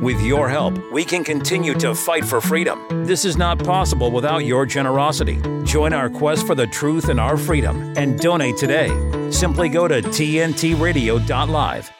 With your help, we can continue to fight for freedom. This is not possible without your generosity. Join our quest for the truth and our freedom and donate today. Simply go to tntradio.live.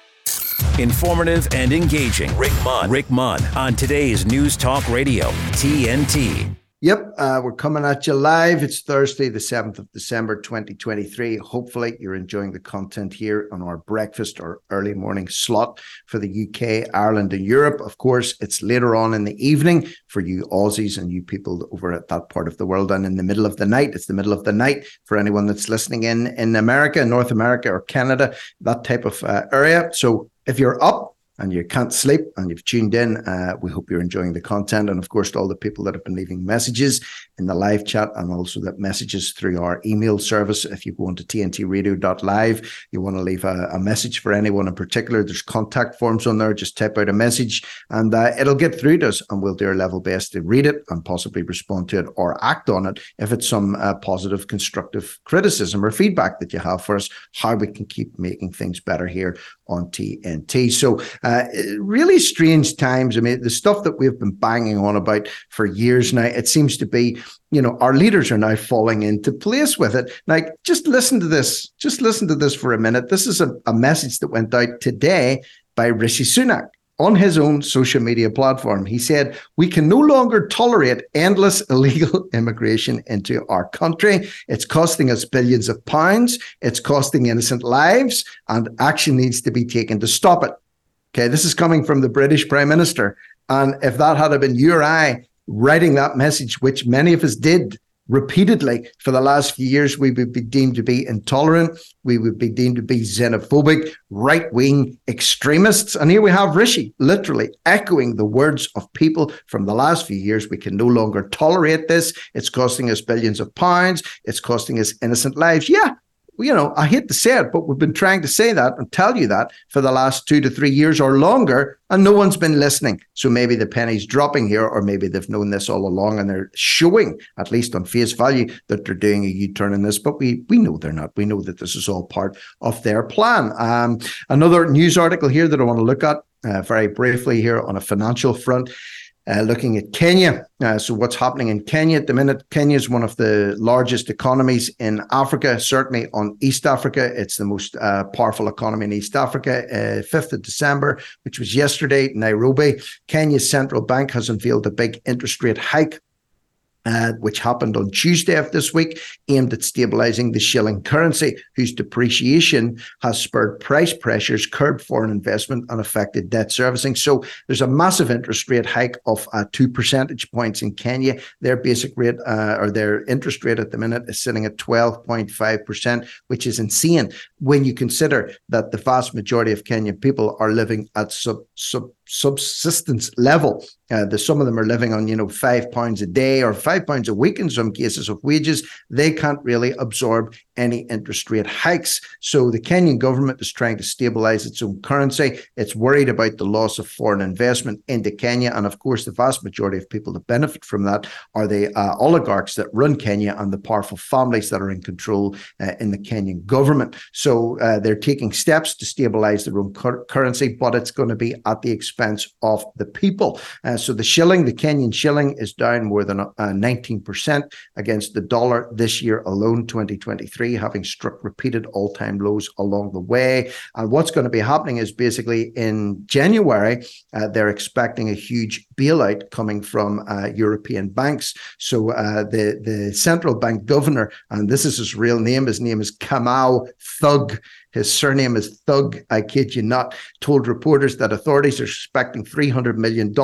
Informative and engaging. Rick Munn. Rick Munn on today's News Talk Radio, TNT. Yep, uh, we're coming at you live. It's Thursday, the 7th of December, 2023. Hopefully, you're enjoying the content here on our breakfast or early morning slot for the UK, Ireland, and Europe. Of course, it's later on in the evening for you Aussies and you people over at that part of the world. And in the middle of the night, it's the middle of the night for anyone that's listening in in America, North America, or Canada, that type of uh, area. So if you're up, and you can't sleep and you've tuned in, uh, we hope you're enjoying the content. And of course, to all the people that have been leaving messages in the live chat and also the messages through our email service. If you go into tntradio.live, you want to leave a, a, message for anyone in particular, there's contact forms on there. Just type out a message and uh, it'll get through to us and we'll do our level best to read it and possibly respond to it or act on it if it's some uh, positive, constructive criticism or feedback that you have for us, how we can keep making things better here on TNT. So, uh, Uh, really strange times. I mean, the stuff that we've been banging on about for years now, it seems to be, you know, our leaders are now falling into place with it. Like, just listen to this. Just listen to this for a minute. This is a, a message that went out today by Rishi Sunak on his own social media platform. He said, We can no longer tolerate endless illegal immigration into our country. It's costing us billions of pounds, it's costing innocent lives, and action needs to be taken to stop it. Okay, this is coming from the British Prime Minister. And if that had been you or I writing that message, which many of us did repeatedly for the last few years, we would be deemed to be intolerant. We would be deemed to be xenophobic, right wing extremists. And here we have Rishi literally echoing the words of people from the last few years. We can no longer tolerate this. It's costing us billions of pounds. It's costing us innocent lives. Yeah, you know, I hate to say it, but we've been trying to say that and tell you that for the last two to three years or longer, and no one's been listening. So maybe the penny's dropping here, or maybe they've known this all along and they're showing, at least on face value, that they're doing a U-turn in this. But we we know they're not. We know that this is all part of their plan. Um, another news article here that I want to look at uh, very briefly here on a financial front. Uh, looking at Kenya. Uh, so, what's happening in Kenya at the minute? Kenya is one of the largest economies in Africa, certainly on East Africa. It's the most uh, powerful economy in East Africa. 5th uh, of December, which was yesterday, Nairobi, Kenya's central bank has unveiled a big interest rate hike uh, which happened on Tuesday of this week, aimed at stabilizing the shilling currency, whose depreciation has spurred price pressures, curbed foreign investment, and affected debt servicing. So there's a massive interest rate hike of uh, two percentage points in Kenya. Their basic rate uh, or their interest rate at the minute is sitting at 12.5%, which is insane when you consider that the vast majority of Kenyan people are living at sub, sub subsistence level. Uh, the, some of them are living on, you know, five pounds a day or five pounds a week in some cases of wages. They can't really absorb any interest rate hikes. So the Kenyan government is trying to stabilize its own currency. It's worried about the loss of foreign investment into Kenya. And of course, the vast majority of people that benefit from that are the uh, oligarchs that run Kenya and the powerful families that are in control uh, in the Kenyan government. So uh, they're taking steps to stabilize their own cur- currency, but it's going to be at the expense expense of the people. Uh, so the shilling, the Kenyan shilling, is down more than uh, 19% against the dollar this year alone, 2023, having struck repeated all time lows along the way. And what's going to be happening is basically in January, uh, they're expecting a huge bailout coming from uh, European banks. So uh, the, the central bank governor, and this is his real name, his name is Kamau Thug. His surname is Thug, I kid you not, told reporters that authorities are expecting $300 million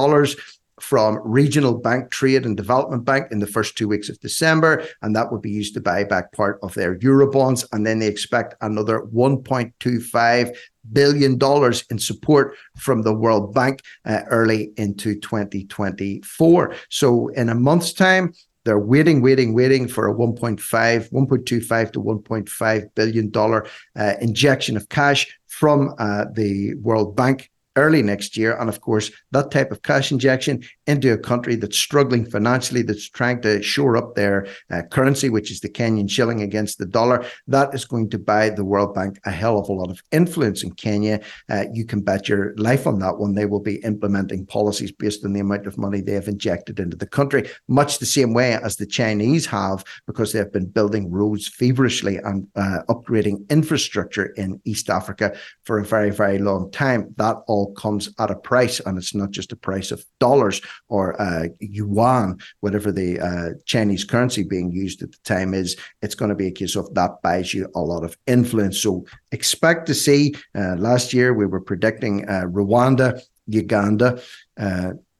from Regional Bank Trade and Development Bank in the first two weeks of December, and that would be used to buy back part of their Eurobonds. And then they expect another 1.25 billion dollars in support from the World Bank uh, early into 2024. So in a month's time, they're waiting, waiting, waiting for a 1.5, 1.25 to 1.5 billion dollar uh, injection of cash from uh, the World Bank early next year. And of course, that type of cash injection into a country that's struggling financially, that's trying to shore up their uh, currency, which is the Kenyan shilling against the dollar, that is going to buy the World Bank a hell of a lot of influence in Kenya. Uh, you can bet your life on that one. They will be implementing policies based on the amount of money they have injected into the country, much the same way as the Chinese have, because they have been building roads feverishly and uh, upgrading infrastructure in East Africa for a very, very long time. That all comes at a price, and it's not just a price of dollars or uh, yuan, whatever the uh, Chinese currency being used at the time is. It's going to be a case of that buys you a lot of influence. So expect to see. Uh, last year we were predicting uh, Rwanda, Uganda.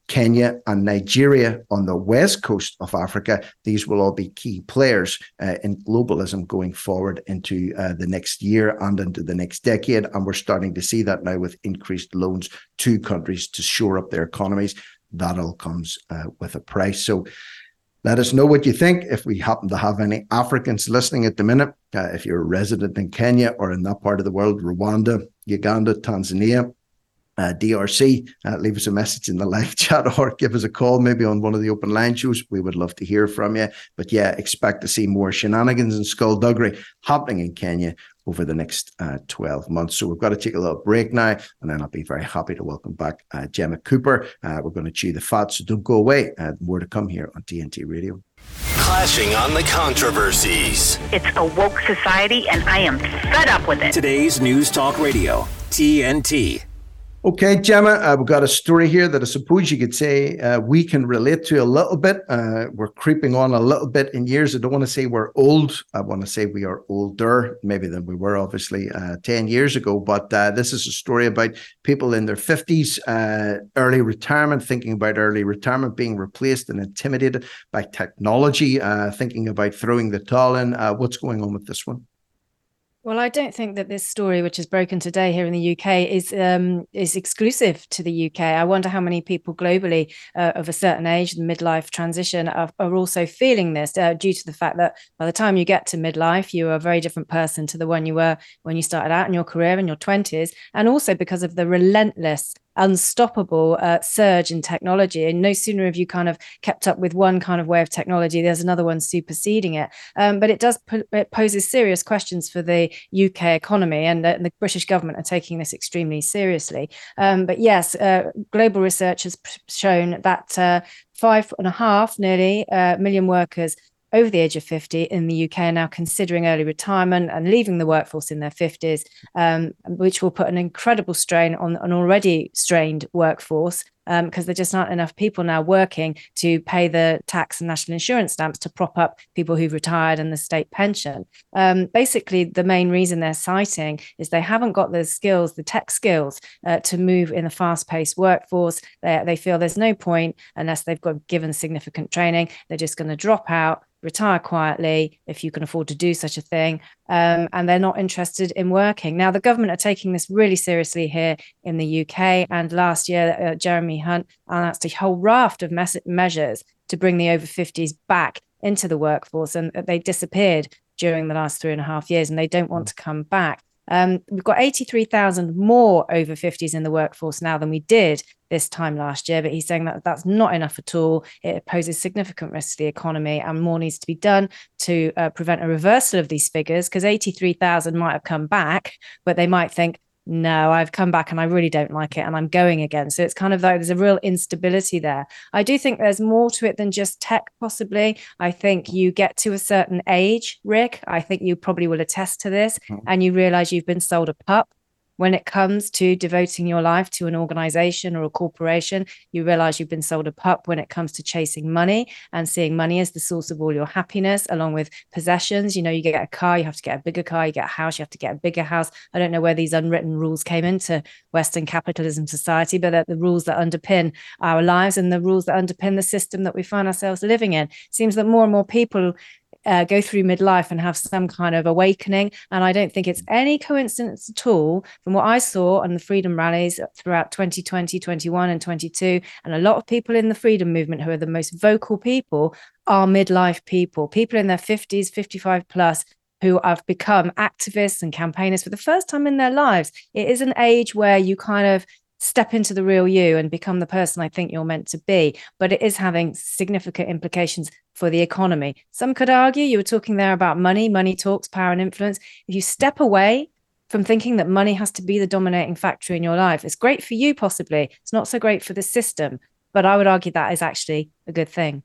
Kenya and Nigeria on the west coast of Africa, these will all be key players uh, in globalism going forward into uh, the next year and into the next decade. And we're starting to see that now with increased loans to countries to shore up their economies. That all comes uh, with a price. So let us know what you think. If we happen to have any Africans listening at the minute, uh, if you're a resident in Kenya or in that part of the world, Rwanda, Uganda, Tanzania, uh, DRC, uh, leave us a message in the live chat or give us a call maybe on one of the open line shows. We would love to hear from you. But yeah, expect to see more shenanigans and skullduggery happening in Kenya over the next uh, 12 months. So we've got to take a little break now, and then I'll be very happy to welcome back uh, Gemma Cooper. Uh, we're going to chew the fat, so don't go away. Uh, more to come here on TNT Radio. Clashing on the controversies. It's a woke society, and I am fed up with it. Today's News Talk Radio, TNT. Okay, Gemma, uh, we've got a story here that I suppose you could say uh, we can relate to a little bit. Uh, we're creeping on a little bit in years. I don't want to say we're old. I want to say we are older, maybe than we were, obviously, uh, 10 years ago. But uh, this is a story about people in their 50s, uh, early retirement, thinking about early retirement, being replaced and intimidated by technology, thinking about throwing the towel in. what's going on with this one? Well, I don't think that this story, which is broken today here in the UK, is um, is exclusive to the UK. I wonder how many people globally uh, of a certain age, the midlife transition, are, are also feeling this uh, due to the fact that by the time you get to midlife, you are a very different person to the one you were when you started out in your career in your twenties, and also because of the relentless unstoppable uh, surge in technology. And no sooner have you kind of kept up with one kind of way of technology, there's another one superseding it. Um, but it does it poses serious questions for the UK economy, and, uh, the British government are taking this extremely seriously. Um, but yes, uh, global research has shown that uh, five and a half, nearly uh, million workers over the age of 50 in the UK are now considering early retirement and leaving the workforce in their 50s, um, which will put an incredible strain on an already strained workforce because um, there just aren't enough people now working to pay the tax and national insurance stamps to prop up people who've retired and the state pension. Um, basically, the main reason they're citing is they haven't got the skills, the tech skills, uh, to move in a fast-paced workforce. They, they feel there's no point unless they've got given significant training. They're just going to drop out retire quietly if you can afford to do such a thing. Um, and they're not interested in working. Now, the government are taking this really seriously here in the UK. And last year, uh, Jeremy Hunt announced a whole raft of mes- measures to bring the over 50s back into the workforce. And they disappeared during the last three and a half years, and they don't want to come back. Um, we've got 83,000 more over 50s in the workforce now than we did this time last year, but he's saying that that's not enough at all. It poses significant risks to the economy, and more needs to be done to uh, prevent a reversal of these figures because 83,000 might have come back, but they might think, no, I've come back and I really don't like it and I'm going again. So it's kind of like there's a real instability there. I do think there's more to it than just tech, possibly. I think you get to a certain age, Rick. I think you probably will attest to this mm-hmm. and you realize you've been sold a pup when it comes to devoting your life to an organization or a corporation, you realize you've been sold a pup when it comes to chasing money and seeing money as the source of all your happiness, along with possessions. You know, you get a car, you have to get a bigger car, you get a house, you have to get a bigger house. I don't know where these unwritten rules came into Western capitalism society, but the rules that underpin our lives and the rules that underpin the system that we find ourselves living in. It seems that more and more people uh, go through midlife and have some kind of awakening. And I don't think it's any coincidence at all from what I saw on the freedom rallies throughout 2020, 21, and 22. And a lot of people in the freedom movement who are the most vocal people are midlife people, people in their 50s, 55 plus who have become activists and campaigners for the first time in their lives. It is an age where you kind of step into the real you and become the person I think you're meant to be. But it is having significant implications for the economy. Some could argue you were talking there about money, money talks, power and influence. If you step away from thinking that money has to be the dominating factor in your life, it's great for you, possibly. It's not so great for the system. But I would argue that is actually a good thing.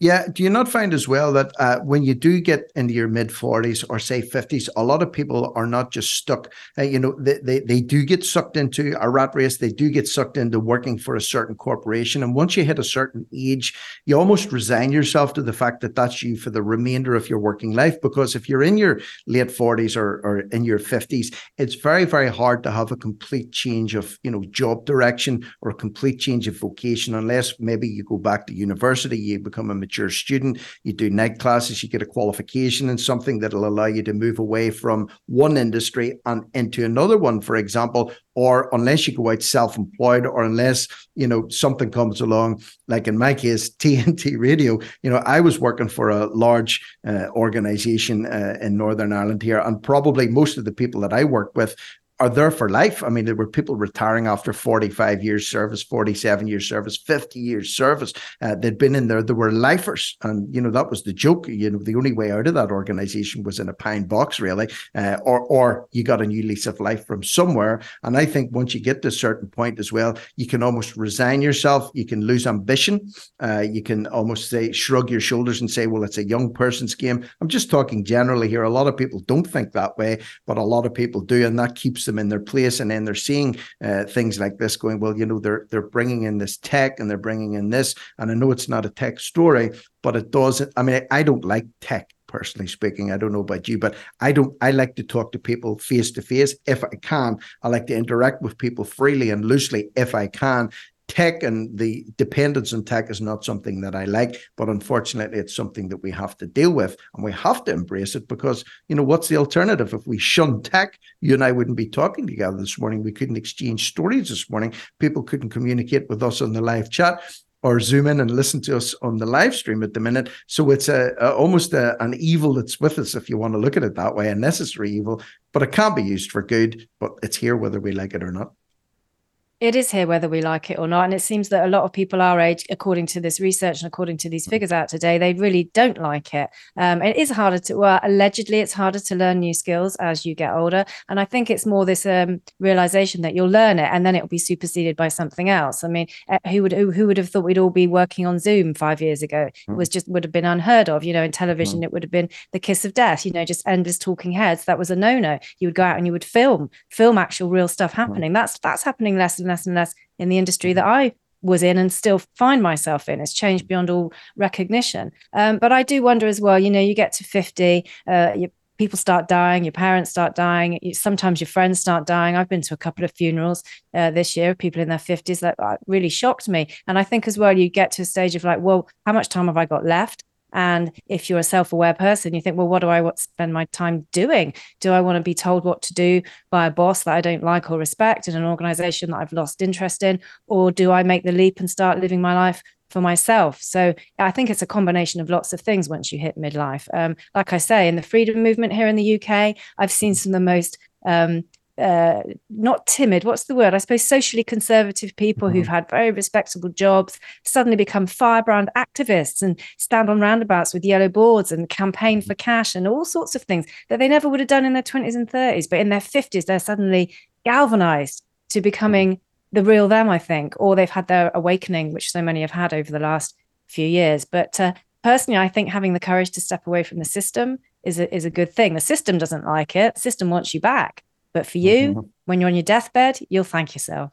Yeah. Do you not find as well that uh, when you do get into your mid 40s or say 50s, a lot of people are not just stuck, uh, you know, they, they, they do get sucked into a rat race. They do get sucked into working for a certain corporation. And once you hit a certain age, you almost resign yourself to the fact that that's you for the remainder of your working life. Because if you're in your late 40s or, or in your 50s, it's very, very hard to have a complete change of, you know, job direction or a complete change of vocation, unless maybe you go back to university, you become a you're a student, you do night classes, you get a qualification in something that'll allow you to move away from one industry and into another one, for example, or unless you go out self-employed or unless you know something comes along like in my case tnt radio. You know i was working for a large uh, organization uh, in northern ireland here and probably most of the people that i work with are there for life. I mean, there were people retiring after 45 years service, 47 years service, 50 years service. Uh, they'd been in there. There were lifers. And, you know, that was the joke. You know, the only way out of that organization was in a pine box, really, uh, or, or you got a new lease of life from somewhere. And I think once you get to a certain point as well, you can almost resign yourself. You can lose ambition. Uh, you can almost say, shrug your shoulders and say, well, it's a young person's game. I'm just talking generally here. A lot of people don't think that way, but a lot of people do. And that keeps them in their place, and then they're seeing uh, things like this going. Well, you know, they're they're bringing in this tech, and they're bringing in this, and I know it's not a tech story, but it doesn't. I mean, I don't like tech personally speaking. I don't know about you, but I don't. I like to talk to people face to face if I can. I like to interact with people freely and loosely if I can tech and the dependence on tech is not something that I like, but unfortunately, it's something that we have to deal with and we have to embrace it because, you know, what's the alternative? If we shun tech, you and I wouldn't be talking together this morning. We couldn't exchange stories this morning. People couldn't communicate with us on the live chat or zoom in and listen to us on the live stream at the minute. So it's a, a almost a, an evil that's with us, if you want to look at it that way, a necessary evil, but it can't be used for good, but it's here whether we like it or not. It is here whether we like it or not. And it seems that a lot of people our age, according to this research and according to these figures out today, they really don't like it. Um, it is harder to, well, allegedly, it's harder to learn new skills as you get older. And I think it's more this um, realization that you'll learn it and then it'll be superseded by something else. I mean, eh, who would who, who would have thought we'd all be working on Zoom five years ago? It hmm. was just would have been unheard of. You know, in television, mm. it would have been the kiss of death, you know, just endless talking heads. That was a no no. You would go out and you would film, film actual real stuff happening. Mm. That's that's happening less and less and less in the industry that I was in and still find myself in. It's changed beyond all recognition. Um, but I do wonder as well, you know, you get to 50, uh, you, people start dying, your parents start dying, you, sometimes your friends start dying. I've been to a couple of funerals uh, this year, people in their 50s that uh, really shocked me. And I think as well, you get to a stage of like, well, how much time have I got left? And if you're a self aware person, you think, well, what do I want to spend my time doing? Do I want to be told what to do by a boss that I don't like or respect in an organization that I've lost interest in? Or do I make the leap and start living my life for myself. So I think it's a combination of lots of things once you hit midlife. Um, like I say, in the freedom movement here in the UK, I've seen some of the most um, uh, not timid, what's the word? I suppose socially conservative people mm-hmm. who've had very respectable jobs suddenly become firebrand activists and stand on roundabouts with yellow boards and campaign for cash and all sorts of things that they never would have done in their 20s and 30s. But in their 50s, they're suddenly galvanized to becoming the real them, I think, or they've had their awakening, which so many have had over the last few years. But uh, personally, I think having the courage to step away from the system is a, is a good thing. The system doesn't like it, the system wants you back. But for you, mm-hmm. when you're on your deathbed, you'll thank yourself.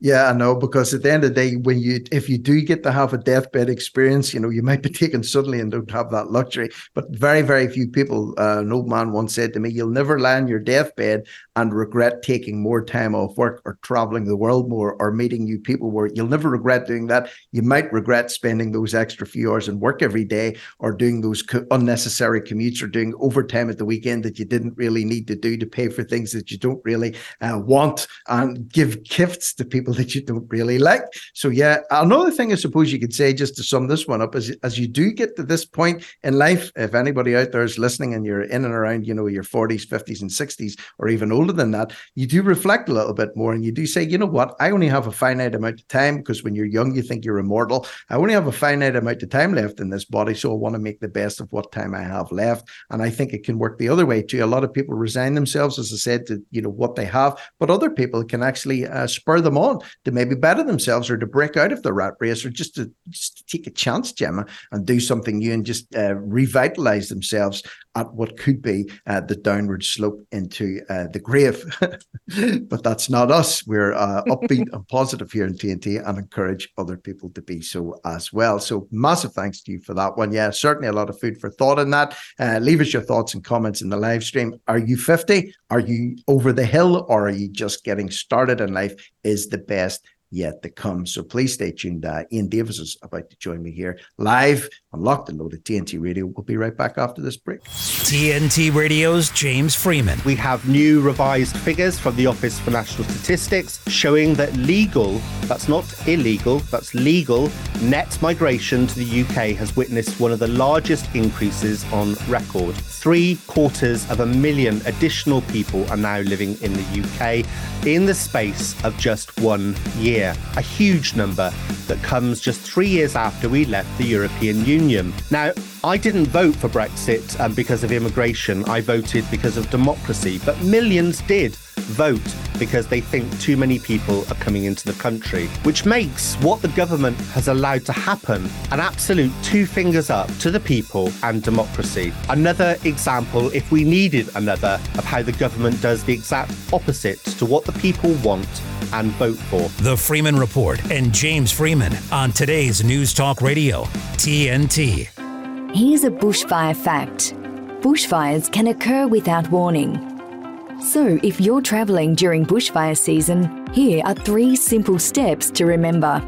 Yeah, I know because at the end of the day, when you if you do get to have a deathbed experience, you know you might be taken suddenly and don't have that luxury. But very, very few people. Uh, an old man once said to me, "You'll never lie on your deathbed and regret taking more time off work or traveling the world more or meeting new people. Where you'll never regret doing that. You might regret spending those extra few hours in work every day or doing those co- unnecessary commutes or doing overtime at the weekend that you didn't really need to do to pay for things that you don't really uh, want and give gifts to people." that you don't really like. So yeah, another thing I suppose you could say just to sum this one up is as you do get to this point in life, if anybody out there is listening and you're in and around, you know, your 40s, 50s, and 60s, or even older older than that, you do reflect a little bit more and you do say, you know what, I only have a finite amount of time because when you're young, you think you're immortal. I only have a finite amount of time left in this body. So I want to make the best of what time I have left. And I think it can work the other way too. A lot of people resign themselves, as I said, to you know what they have, but other people can actually uh, spur them on to maybe better themselves or to break out of the rat race or just to, just to take a chance, Gemma, and do something new and just uh, revitalize themselves at what could be uh, the downward slope into uh, the grave. but that's not us. We're uh, upbeat and positive here in TNT and encourage other people to be so as well. So massive thanks to you for that one. Yeah, certainly a lot of food for thought in that. Uh, leave us your thoughts and comments in the live stream. Are you 50? Are you over the hill or are you just getting started in life? Is the best yet to come. So please stay tuned. Uh, Iain Davis is about to join me here live on Locked and Loaded TNT Radio. We'll be right back after this break. TNT Radio's James Freeman. We have new revised figures from the Office for National Statistics showing that legal, that's not illegal, that's legal, net migration to the UK has witnessed one of the largest increases on record. Three quarters of a million additional people are now living in the UK in the space of just one year. A huge number that comes just three years after we left the European Union. Now, I didn't vote for Brexit um, because of immigration, I voted because of democracy, but millions did vote because they think too many people are coming into the country, which makes what the government has allowed to happen an absolute two fingers up to the people and democracy. Another example, if we needed another, of how the government does the exact opposite to what the people want and vote for. The Freeman Report and James Freeman on today's News Talk Radio, TNT. Here's a bushfire fact bushfires can occur without warning. So, if you're travelling during bushfire season, here are three simple steps to remember.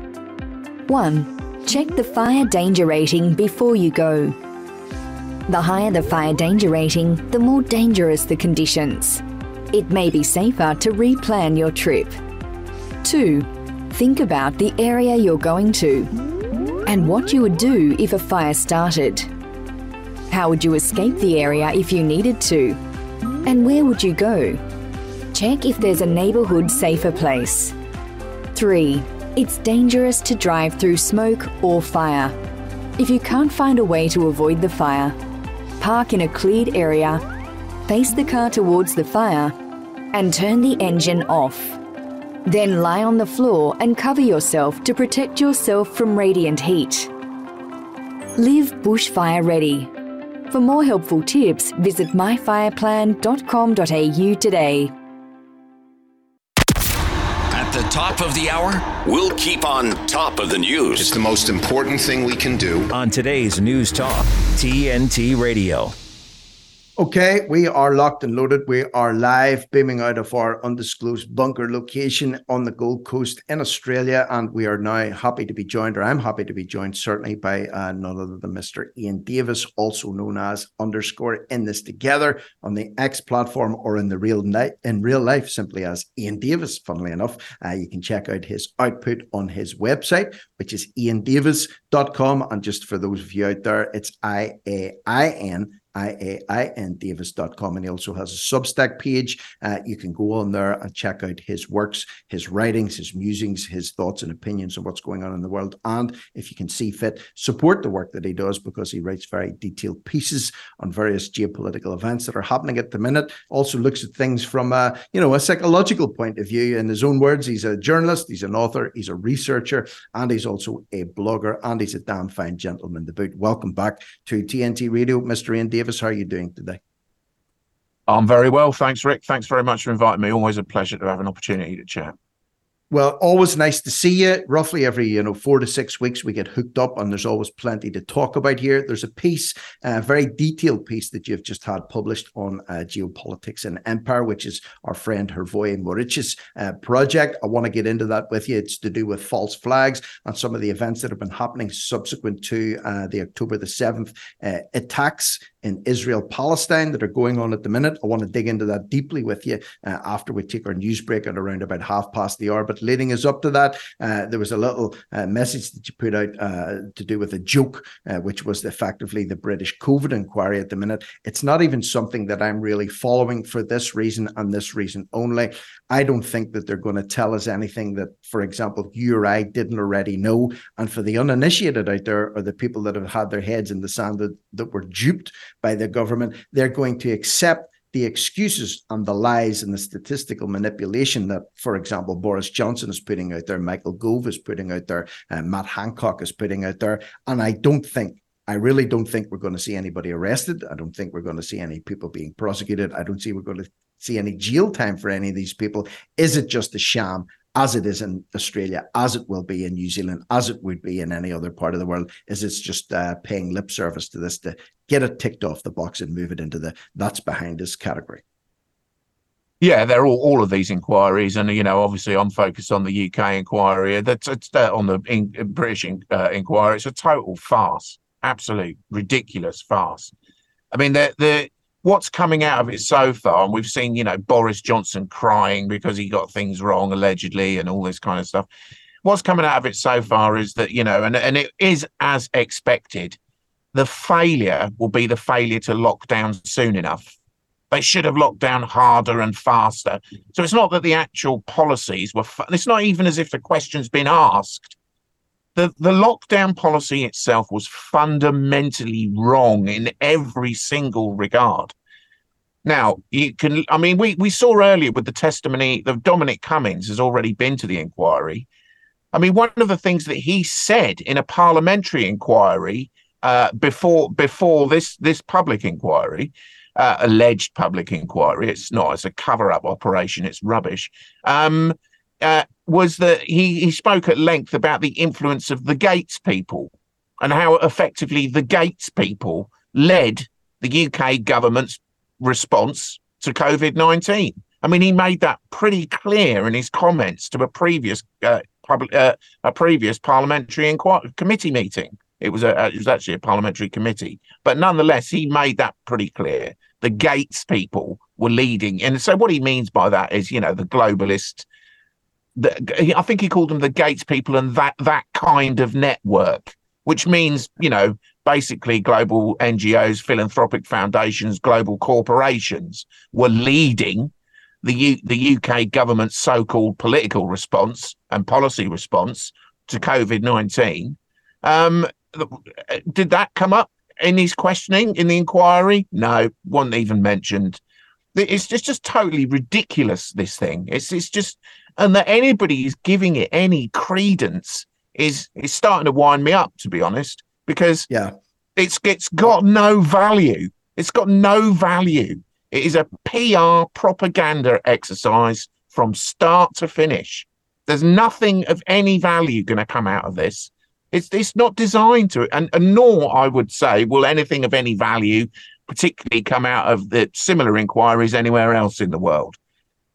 1. Check the fire danger rating before you go. The higher the fire danger rating, the more dangerous the conditions. It may be safer to replan your trip. 2. Think about the area you're going to and what you would do if a fire started. How would you escape the area if you needed to? And where would you go? Check if there's a neighbourhood safer place. 3. It's dangerous to drive through smoke or fire. If you can't find a way to avoid the fire, park in a cleared area, face the car towards the fire, and turn the engine off. Then lie on the floor and cover yourself to protect yourself from radiant heat. Live bushfire ready. For more helpful tips, visit myfireplan.com.au today. At the top of the hour, we'll keep on top of the news. It's the most important thing we can do. On today's News Talk, TNT Radio. Okay, we are locked and loaded. We are live, beaming out of our undisclosed bunker location on the Gold Coast in Australia. And we are now happy to be joined, or I'm happy to be joined, certainly by uh, none other than Mr. Iain Davis, also known as underscore in this together on the X platform or in the real night in real life, simply as Iain Davis. Funnily enough, uh, you can check out his output on his website, which is iaindavis.com. And just for those of you out there, it's I A I N iaindavis.com. And he also has a Substack page. Uh, you can go on there and check out his works, his writings, his musings, his thoughts and opinions on what's going on in the world. And if you can see fit, support the work that he does because he writes very detailed pieces on various geopolitical events that are happening at the minute. Also looks at things from a, you know, a psychological point of view. In his own words, he's a journalist, he's an author, he's a researcher, and he's also a blogger, and he's a damn fine gentleman to boot. Welcome back to TNT Radio, Mr. Iain Davis. Davis, how are you doing today? I'm very well. Thanks, Rick. Thanks very much for inviting me. Always a pleasure to have an opportunity to chat. Well, always nice to see you. Roughly every, you know, four to six weeks, we get hooked up, and there's always plenty to talk about here. There's a piece, a very detailed piece that you've just had published on uh, geopolitics and empire, which is our friend Hrvoje Morić's uh, project. I want to get into that with you. It's to do with false flags and some of the events that have been happening subsequent to uh, the October the seventh uh, attacks in Israel Palestine that are going on at the minute. I want to dig into that deeply with you uh, after we take our news break at around about half past the hour. But but leading us up to that, uh, there was a little uh, message that you put out uh, to do with a joke, uh, which was effectively the British COVID inquiry at the minute. It's not even something that I'm really following for this reason and this reason only. I don't think that they're going to tell us anything that, for example, you or I didn't already know. And for the uninitiated out there, or the people that have had their heads in the sand that, that were duped by the government, they're going to accept the excuses and the lies and the statistical manipulation that, for example, Boris Johnson is putting out there, Michael Gove is putting out there, uh, Matt Hancock is putting out there. And I don't think I really don't think we're going to see anybody arrested. I don't think we're going to see any people being prosecuted. I don't see we're going to see any jail time for any of these people. Is it just a sham? As it is in Australia, as it will be in New Zealand, as it would be in any other part of the world, is it's just uh, paying lip service to this to get it ticked off the box and move it into the that's behind us category. Yeah, they're all all of these inquiries, and you know, obviously, I'm focused on the UK inquiry. That's it's uh, on the in, British uh, inquiry. It's a total farce, absolute ridiculous farce. I mean, the the what's coming out of it so far, and we've seen, you know, Boris Johnson crying because he got things wrong allegedly and all this kind of stuff. What's coming out of it so far is that, you know, and, and it is as expected. The failure will be the failure to lock down soon enough. They should have locked down harder and faster. So it's not that the actual policies were, it's not even as if the question's been asked the, the lockdown policy itself was fundamentally wrong in every single regard. Now, you can, I mean, we, we saw earlier with the testimony that Dominic Cummings has already been to the inquiry. I mean, one of the things that he said in a parliamentary inquiry uh, before before this this public inquiry, uh, alleged public inquiry, it's not, it's a cover up operation, it's rubbish. Um, uh, was that he, he spoke at length about the influence of the Gates people and how effectively the Gates people led the UK government's response to COVID 19. I mean, he made that pretty clear in his comments to a previous uh, public, uh, a previous parliamentary inquiry committee meeting. It was a, uh, it was actually a parliamentary committee, but nonetheless, he made that pretty clear. The Gates people were leading, and so what he means by that is, you know, the globalist the, I think he called them the Gates people and that that kind of network, which means you know basically global NGOs, philanthropic foundations, global corporations were leading the U, the UK government's so-called political response and policy response to COVID nineteen. Um, did that come up in his questioning in the inquiry? No, wasn't even mentioned. It's just just totally ridiculous. This thing. It's it's just and that anybody is giving it any credence is is starting to wind me up, to be honest, because yeah, it's it's got no value. It's got no value. It is a PR propaganda exercise from start to finish. There's nothing of any value going to come out of this. It's it's not designed to, and, and nor I would say will anything of any value particularly come out of the similar inquiries anywhere else in the world.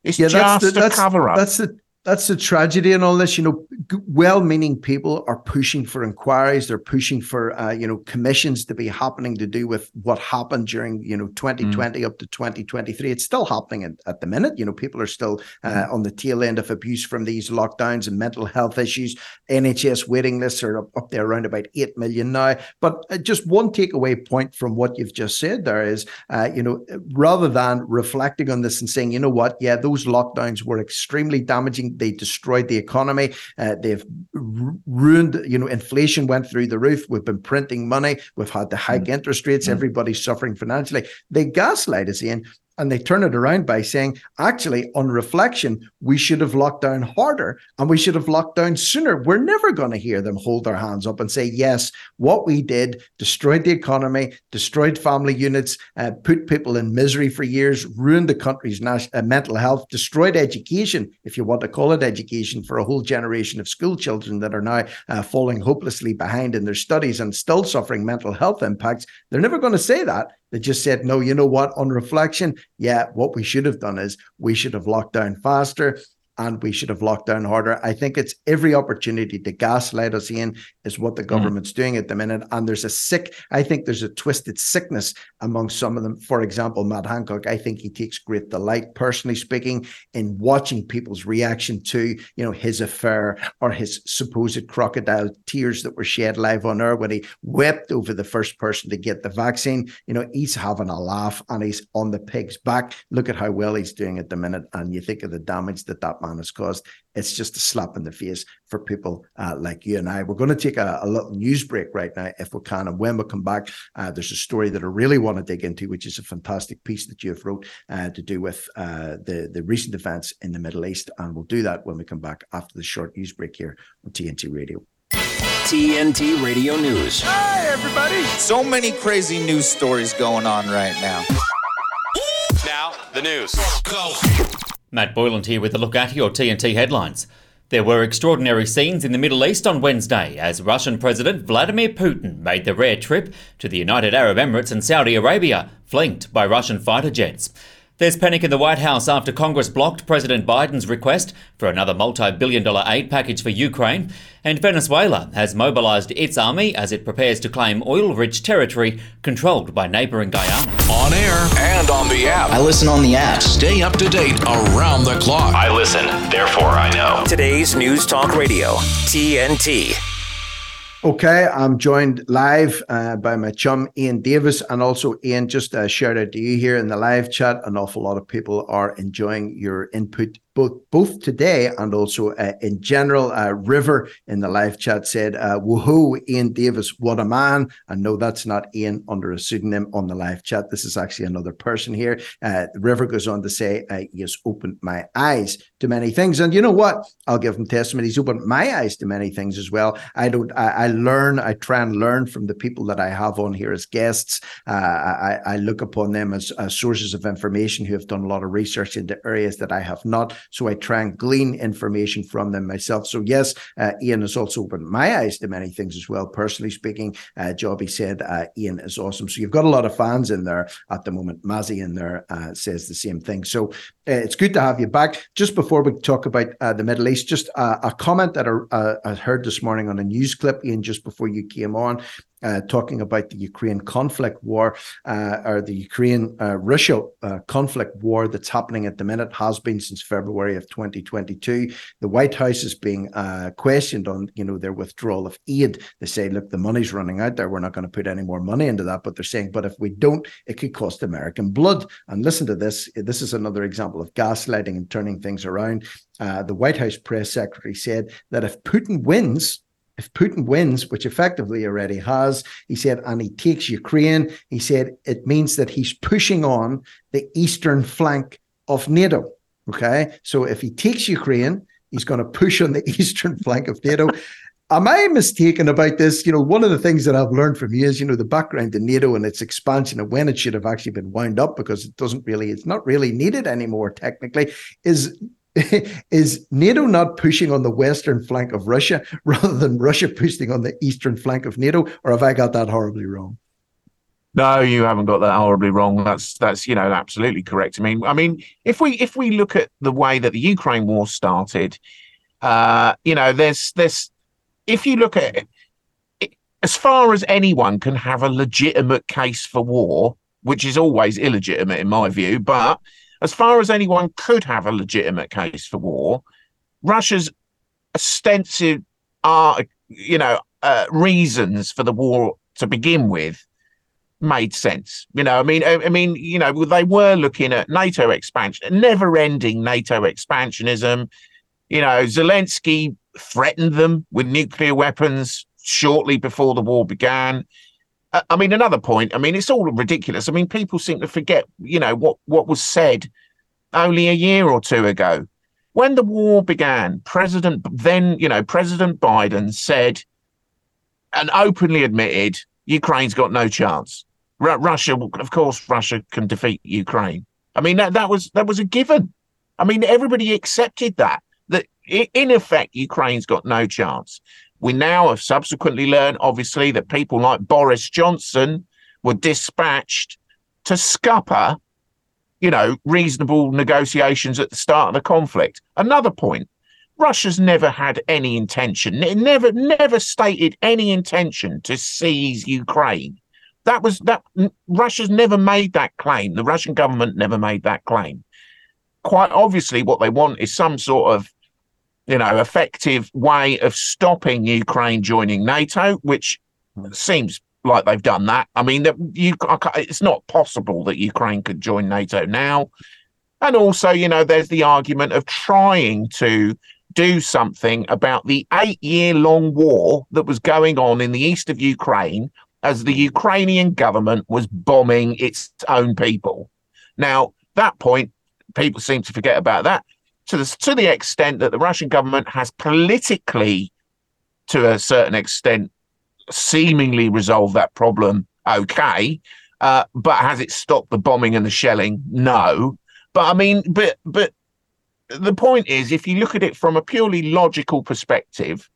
It's yeah, just that's the, a that's, cover up. That's the that's the tragedy in all this. You know, well-meaning people are pushing for inquiries. They're pushing for uh, you know commissions to be happening to do with what happened during you know 2020 mm. up to 2023. It's still happening at, at, the minute. You know, people are still uh, mm. on the tail end of abuse from these lockdowns and mental health issues. NHS waiting lists are up, up there around about eight million now. But uh, just one takeaway point from what you've just said there is, uh, you know, rather than reflecting on this and saying, you know what, yeah, those lockdowns were extremely damaging they destroyed the economy. Uh, they've ruined, you know, inflation went through the roof. We've been printing money. We've had the hike mm. interest rates. Mm. Everybody's suffering financially. They gaslight us in and they turn it around by saying, actually, on reflection, we should have locked down harder and we should have locked down sooner. We're never going to hear them hold their hands up and say, yes, what we did destroyed the economy, destroyed family units, uh, put people in misery for years, ruined the country's uh, mental health, destroyed education, if you want to call it education, for a whole generation of school children that are now uh, falling hopelessly behind in their studies and still suffering mental health impacts. They're never going to say that that just said, no, you know what? On reflection, yeah, what we should have done is we should have locked down faster. And we should have locked down harder. I think it's every opportunity to gaslight us in is what the mm. government's mm. doing at the minute. And there's a sick, I think there's a twisted sickness among some of them. For example, Matt Hancock, I think he takes great delight, personally speaking, in watching people's reaction to, you know, his affair or his supposed crocodile tears that were shed live on air when he wept over the first person to get the vaccine. You know, he's having a laugh and he's on the pig's back. Look at how well he's doing at the minute. And you think of the damage that that man has caused. It's just a slap in the face for people uh, like you and I. We're going to take a, a, little news break right now, if we can. And when we come back, uh, there's a story that I really want to dig into, which is a fantastic piece that you have wrote uh, to do with uh, the, the recent events in the Middle East. And we'll do that when we come back after the short news break here on TNT Radio. TNT Radio News. Hi, everybody. So many crazy news stories going on right now. Now, the news. Go. Matt Boyland here with a look at your TNT headlines. There were extraordinary scenes in the Middle East on Wednesday as Russian President Vladimir Putin made the rare trip to the United Arab Emirates and Saudi Arabia, flanked by Russian fighter jets. There's panic in the White House after Congress blocked President Biden's request for another multi billion dollar aid package for Ukraine, and Venezuela has mobilized its army as it prepares to claim oil rich territory controlled by neighboring Guyana. On air and on the app. I listen on the app. Stay up to date around the clock. I listen, therefore I know. Today's News Talk Radio, TNT. Okay, I'm joined live uh, by my chum Iain Davis, and also Iain. Just a shout out to you here in the live chat. An awful lot of people are enjoying your input both both today and also uh, in general. Uh, River in the live chat said, uh, "Woohoo, Iain Davis, what a man!" And no, that's not Iain under a pseudonym on the live chat. This is actually another person here. Uh, River goes on to say, "He has opened my eyes to many things." And you know what? I'll give him testimony. He's opened my eyes to many things as well. I don't. I, I learn. I try and learn from the people that I have on here as guests. Uh, I, I look upon them as, as sources of information who have done a lot of research into areas that I have not. So I try and glean information from them myself. So yes, uh, Iain has also opened my eyes to many things as well. Personally speaking, uh, Jobby said uh, Iain is awesome. So you've got a lot of fans in there at the moment. Mazzy in there uh, says the same thing. So uh, it's good to have you back. Just before we talk about uh, the Middle East, just a comment that I, I heard this morning on a news clip, Iain, just before you came on uh, talking about the Ukraine conflict war uh, or the Ukraine uh, Russia uh, conflict war that's happening at the minute has been since February of 2022. The White House is being uh, questioned on you know their withdrawal of aid. They say, look, the money's running out there. We're not going to put any more money into that. But they're saying, but if we don't, it could cost American blood. And listen to this. This is another example of gaslighting and turning things around. Uh, the White House press secretary said that if Putin wins, if Putin wins, which effectively already has, he said, and he takes Ukraine, he said it means that he's pushing on the eastern flank of NATO. Okay. So if he takes Ukraine, he's going to push on the eastern flank of NATO. Am I mistaken about this? You know, one of the things that I've learned from you is, you know, the background to NATO and its expansion and when it should have actually been wound up because it doesn't really, it's not really needed anymore technically, is is NATO not pushing on the western flank of Russia rather than Russia pushing on the eastern flank of NATO, or have I got that horribly wrong? No, you haven't got that horribly wrong. That's that's you know absolutely correct. I mean, I mean, if we if we look at the way that the Ukraine war started, uh, you know, there's there's if you look at it, as far as anyone can have a legitimate case for war, which is always illegitimate in my view, but as far as anyone could have a legitimate case for war, Russia's ostensive, uh, you know, uh, reasons for the war to begin with made sense. You know, I mean, I, I, mean, you know, they were looking at NATO expansion, never-ending NATO expansionism. You know, Zelensky threatened them with nuclear weapons shortly before the war began. I mean, another point. I mean, it's all ridiculous. I mean, people seem to forget, you know, what what was said only a year or two ago when the war began. President then, you know, President Biden said and openly admitted Ukraine's got no chance. R- Russia, of course, Russia can defeat Ukraine. I mean, that that was that was a given. I mean, everybody accepted that that in effect Ukraine's got no chance. We now have subsequently learned, obviously, that people like Boris Johnson were dispatched to scupper you know, reasonable negotiations at the start of the conflict. Another point Russia's never had any intention, it never, never stated any intention to seize Ukraine. That was that Russia's never made that claim. The Russian government never made that claim. Quite obviously, what they want is some sort of, you know, effective way of stopping Ukraine joining NATO, which hmm. seems like they've done that. I mean, that you, it's not possible that Ukraine could join NATO now. And also, you know, there's the argument of trying to do something about the eight year long war that was going on in the east of Ukraine as the Ukrainian government was bombing its own people. Now, that point, people seem to forget about that to the, to the extent that the Russian government has politically, to a certain extent, seemingly resolved that problem okay. Uh, but has it stopped the bombing and the shelling? No. But I mean, but but the point is, if you look at it from a purely logical perspective,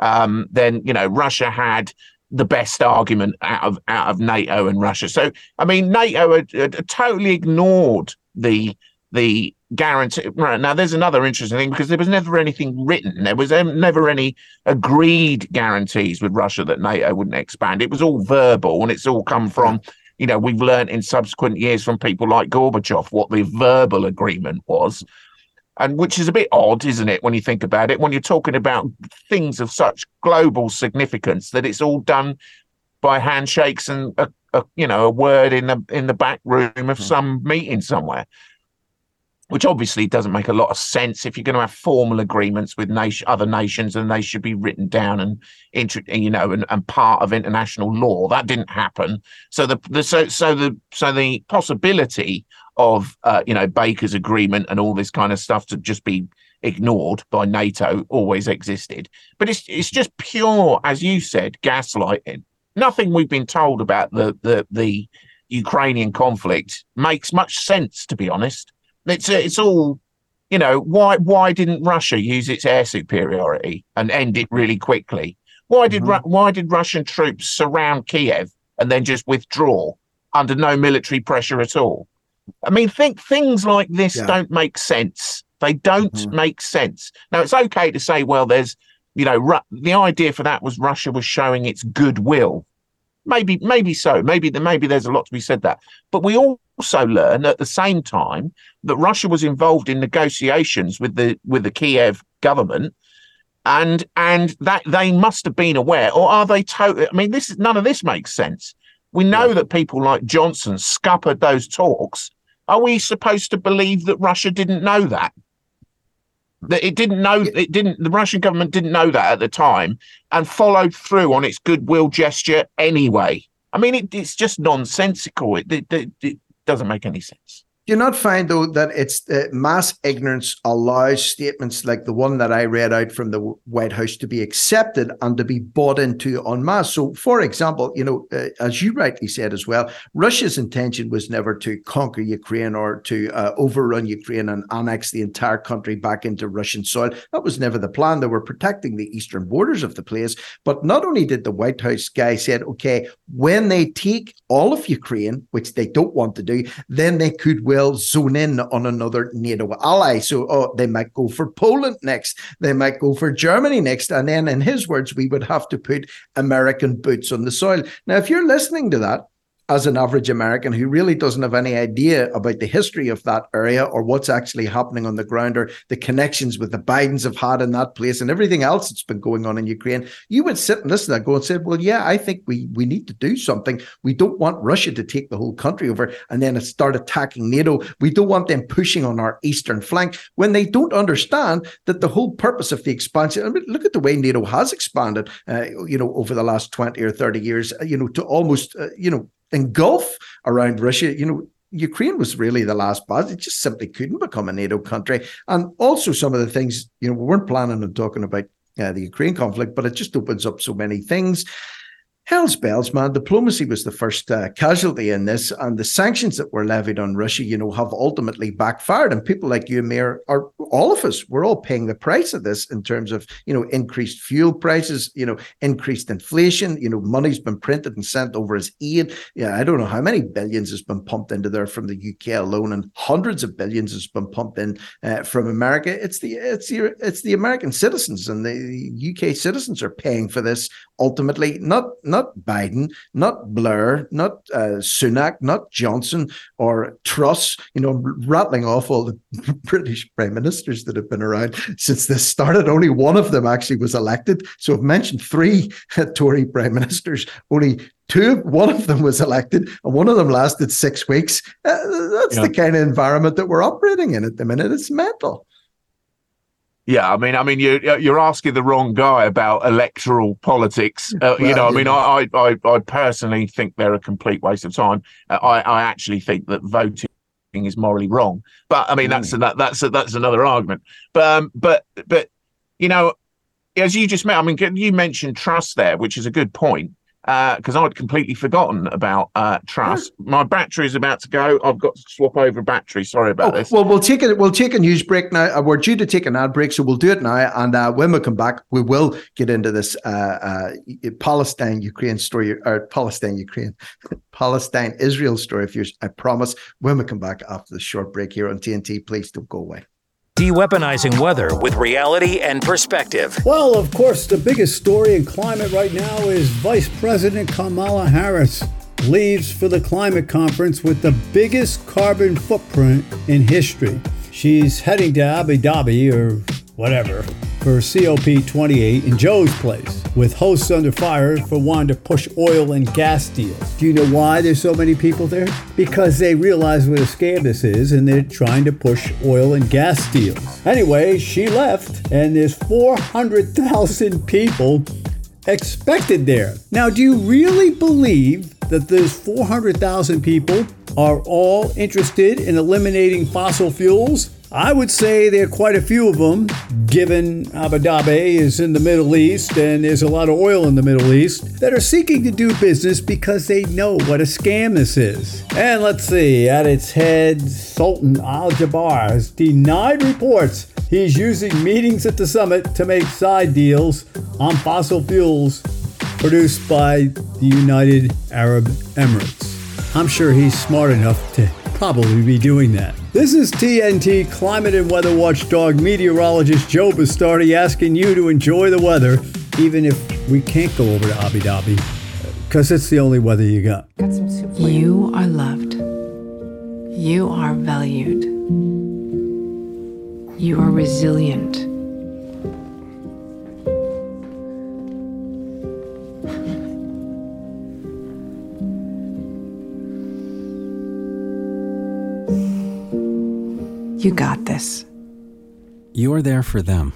um, then you know Russia had the best argument out of out of NATO and Russia. So I mean, NATO had, had totally ignored the the guarantee. Right now, there's another interesting thing because there was never anything written. There was never any agreed guarantees with Russia that NATO wouldn't expand. It was all verbal, and it's all come from. You know, we've learned in subsequent years from people like Gorbachev what the verbal agreement was and which is a bit odd, isn't it, when you think about it? When you're talking about things of such global significance, that it's all done by handshakes and a, a you know a word in the in the back room of hmm. some meeting somewhere, which obviously doesn't make a lot of sense. If you're going to have formal agreements with nation, other nations, and they should be written down and you know and, and part of international law, that didn't happen. So the, the so so the so the possibility of uh, you know Baker's agreement and all this kind of stuff to just be ignored by NATO always existed. But it's it's just pure, as you said, gaslighting. Nothing we've been told about the the the Ukrainian conflict makes much sense, to be honest. It's it's all you know. Why why didn't Russia use its air superiority and end it really quickly? Why did mm-hmm. why did Russian troops surround Kiev and then just withdraw under no military pressure at all? I mean, think things like this yeah. don't make sense. They don't mm-hmm. make sense. Now, it's okay to say, well, there's, you know, Ru- the idea for that was Russia was showing its goodwill. Maybe, maybe so. Maybe, maybe there's a lot to be said that. But we also learn at the same time that Russia was involved in negotiations with the with the Kiev government, and and that they must have been aware, or are they totally? I mean, this is none of this makes sense. We know yeah. that people like Johnson scuppered those talks. Are we supposed to believe that Russia didn't know that? That it didn't know, it didn't, the Russian government didn't know that at the time and followed through on its goodwill gesture anyway. I mean, it, it's just nonsensical. It, it, it doesn't make any sense. Do you not find though that it's uh, mass ignorance allows statements like the one that I read out from the White House to be accepted and to be bought into en masse? So, for example, you know, uh, as you rightly said as well, Russia's intention was never to conquer Ukraine or to uh, overrun Ukraine and annex the entire country back into Russian soil. That was never the plan. They were protecting the eastern borders of the place. But not only did the White House guy said, okay, when they take all of Ukraine, which they don't want to do, then they could will zone in on another NATO ally. So oh, they might go for Poland next. They might go for Germany next. And then, in his words, we would have to put American boots on the soil. Now, if you're listening to that, as an average American who really doesn't have any idea about the history of that area or what's actually happening on the ground or the connections with the Bidens have had in that place and everything else that's been going on in Ukraine, you would sit and listen to that, go and say, well, yeah, I think we, we need to do something. We don't want Russia to take the whole country over and then start attacking NATO. We don't want them pushing on our eastern flank when they don't understand that the whole purpose of the expansion, I mean, look at the way NATO has expanded, uh, you know, over the last 20 or 30 years, uh, you know, to almost, uh, you know, engulf around Russia. You know, Ukraine was really the last buzz. It just simply couldn't become a NATO country. And also some of the things, you know, we weren't planning on talking about uh, the Ukraine conflict, but it just opens up so many things. Hell's bells, man. Diplomacy was the first uh, casualty in this, and the sanctions that were levied on Russia, you know, have ultimately backfired. And people like you Mayor, are all of us, we're all paying the price of this in terms of, you know, increased fuel prices, you know, increased inflation. You know, money's been printed and sent over as aid. Yeah, I don't know how many billions has been pumped into there from the UK alone, and hundreds of billions has been pumped in uh, from America. It's the it's the it's the American citizens and the UK citizens are paying for this ultimately, not not Biden, not Blair, not uh, Sunak, not Johnson or Truss, you know, rattling off all the British prime ministers that have been around since this started. Only one of them actually was elected. So I've mentioned three Tory prime ministers. Only two, one of them was elected, and one of them lasted six weeks. Uh, that's yeah. the kind of environment that we're operating in at the minute. It's mental. Yeah, I mean, I mean, you you're asking the wrong guy about electoral politics. Uh, well, you know, I mean, I, I I personally think they're a complete waste of time. Uh, I I actually think that voting is morally wrong. But I mean, that's mm. that that's that's another argument. But um, but but you know, as you just met, I mean, you mentioned Truss there, which is a good point because uh, I'd completely forgotten about uh, Truss. My battery is about to go. I've got to swap over battery. Sorry about oh, this. Well, we'll take it. We'll take a news break now. Uh, we're due to take an ad break, so we'll do it now. And uh, when we come back, we will get into this uh, uh, Palestine Ukraine story or Palestine Ukraine Palestine Israel story. If you, I promise, when we come back after the short break here on TNT, please don't go away. De-weaponizing weather with reality and perspective. Well, of course, the biggest story in climate right now is Vice President Kamala Harris leaves for the climate conference with the biggest carbon footprint in history. She's heading to Abu Dhabi or whatever for COP28 in Joe's place, with hosts under fire for wanting to push oil and gas deals. Do you know why there's so many people there? Because they realize what a scam this is and they're trying to push oil and gas deals. Anyway, she left, and there's 400,000 people expected there. Now, do you really believe that those 400,000 people are all interested in eliminating fossil fuels? I would say there are quite a few of them, given Abu Dhabi is in the Middle East and there's a lot of oil in the Middle East, that are seeking to do business because they know what a scam this is. And let's see, at its head, Sultan Al Jaber has denied reports he's using meetings at the summit to make side deals on fossil fuels produced by the United Arab Emirates. I'm sure he's smart enough to probably be doing that. This is TNT climate and weather watchdog meteorologist Joe Bastardi asking you to enjoy the weather, even if we can't go over to Abu Dhabi, uh, because it's the only weather you got. You are loved. You are valued. You are resilient. You got this. You're there for them.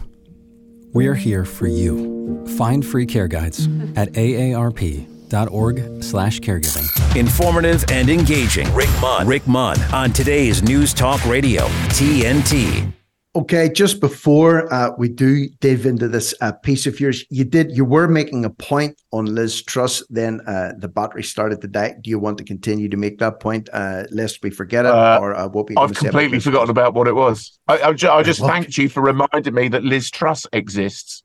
We're here for you. Find free care guides mm-hmm. at aarp.org slash caregiving. Informative and engaging. Rick Munn. Rick Munn on today's News Talk Radio, TNT. Okay, just before uh, we do dive into this uh, piece of yours, you did you were making a point on Liz Truss. Then uh, the battery started to die. Do you want to continue to make that point, uh, lest we forget it, uh, or uh, what we? I've completely forgotten about what it was. I, I, I just thanked you for reminding me that Liz Truss exists.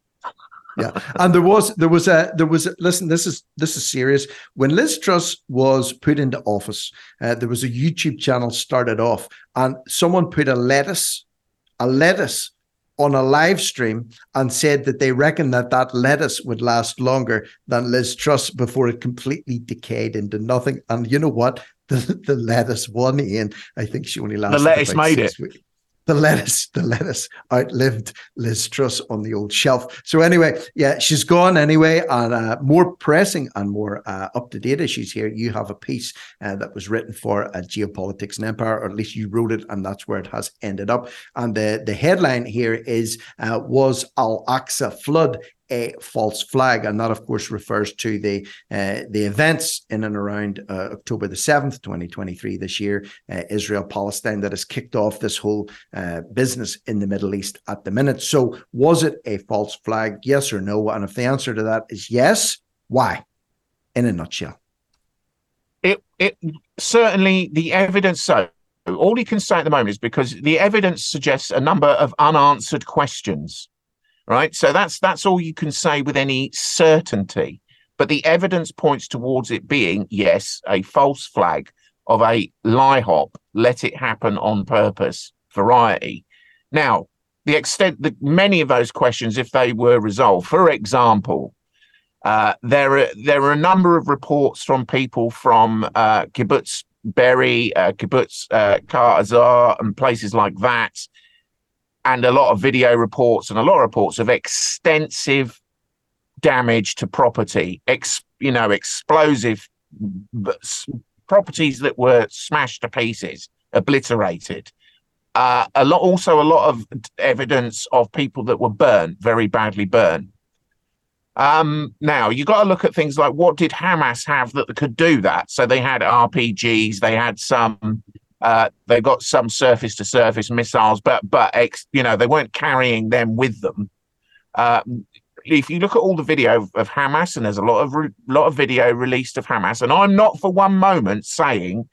yeah, and there was there was a there was a, listen. This is this is serious. When Liz Truss was put into office, there was a YouTube channel started off, and someone put a lettuce a lettuce on a live stream and said that they reckon that that lettuce would last longer than Liz Truss before it completely decayed into nothing. And you know what? The, the lettuce won, Iain. I think she only lasted. The lettuce made it. Weeks the lettuce, the lettuce outlived Liz Truss on the old shelf. So anyway, yeah, she's gone anyway. And uh, more pressing and more uh, up to date issues here. You have a piece uh, that was written for a geopolitics and empire, or at least you wrote it, and that's where it has ended up. And the the headline here is uh, was Al Aqsa flood a false flag, and that, of course, refers to the uh, the events in and around uh, October the seventh, twenty twenty three, this year, uh, Israel Palestine, that has kicked off this whole uh, business in the Middle East at the minute. So, was it a false flag? Yes or no? And if the answer to that is yes, why? in a nutshell? It it certainly the evidence so all he can say at the moment is because the evidence suggests a number of unanswered questions right? So that's that's all you can say with any certainty. But the evidence points towards it being yes a false flag of a lie hop let it happen on purpose variety. Now the extent that many of those questions if they were resolved for example uh, there are there are a number of reports from people from uh, kibbutz Be'eri, uh, Kibbutz, uh, Kfar and places like that, and a lot of video reports and a lot of reports of extensive damage to property, ex, you know, explosive properties that were smashed to pieces, obliterated. Uh, a lot, also a lot of evidence of people that were burned, very badly burned. Um, now you got to look at things like what did Hamas have that could do that? So they had RPGs, they had some, uh, they got some surface to surface missiles, but but ex, you know they weren't carrying them with them. Uh, if you look at all the video of, of Hamas, and there's a lot of re- lot of video released of Hamas, and I'm not for one moment saying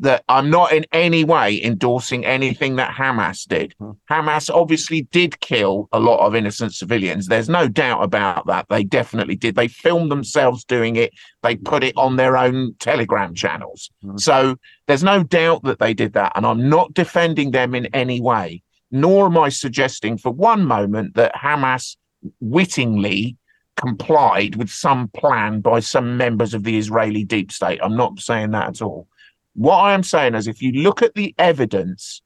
that I'm not in any way endorsing anything that Hamas did. Hmm. Hamas obviously did kill a lot of innocent civilians. There's no doubt about that. They definitely did. They filmed themselves doing it, they put it on their own Telegram channels. Hmm. So there's no doubt that they did that. And I'm not defending them in any way, nor am I suggesting for one moment that Hamas wittingly complied with some plan by some members of the Israeli deep state. I'm not saying that at all. What I am saying is, if you look at the evidence,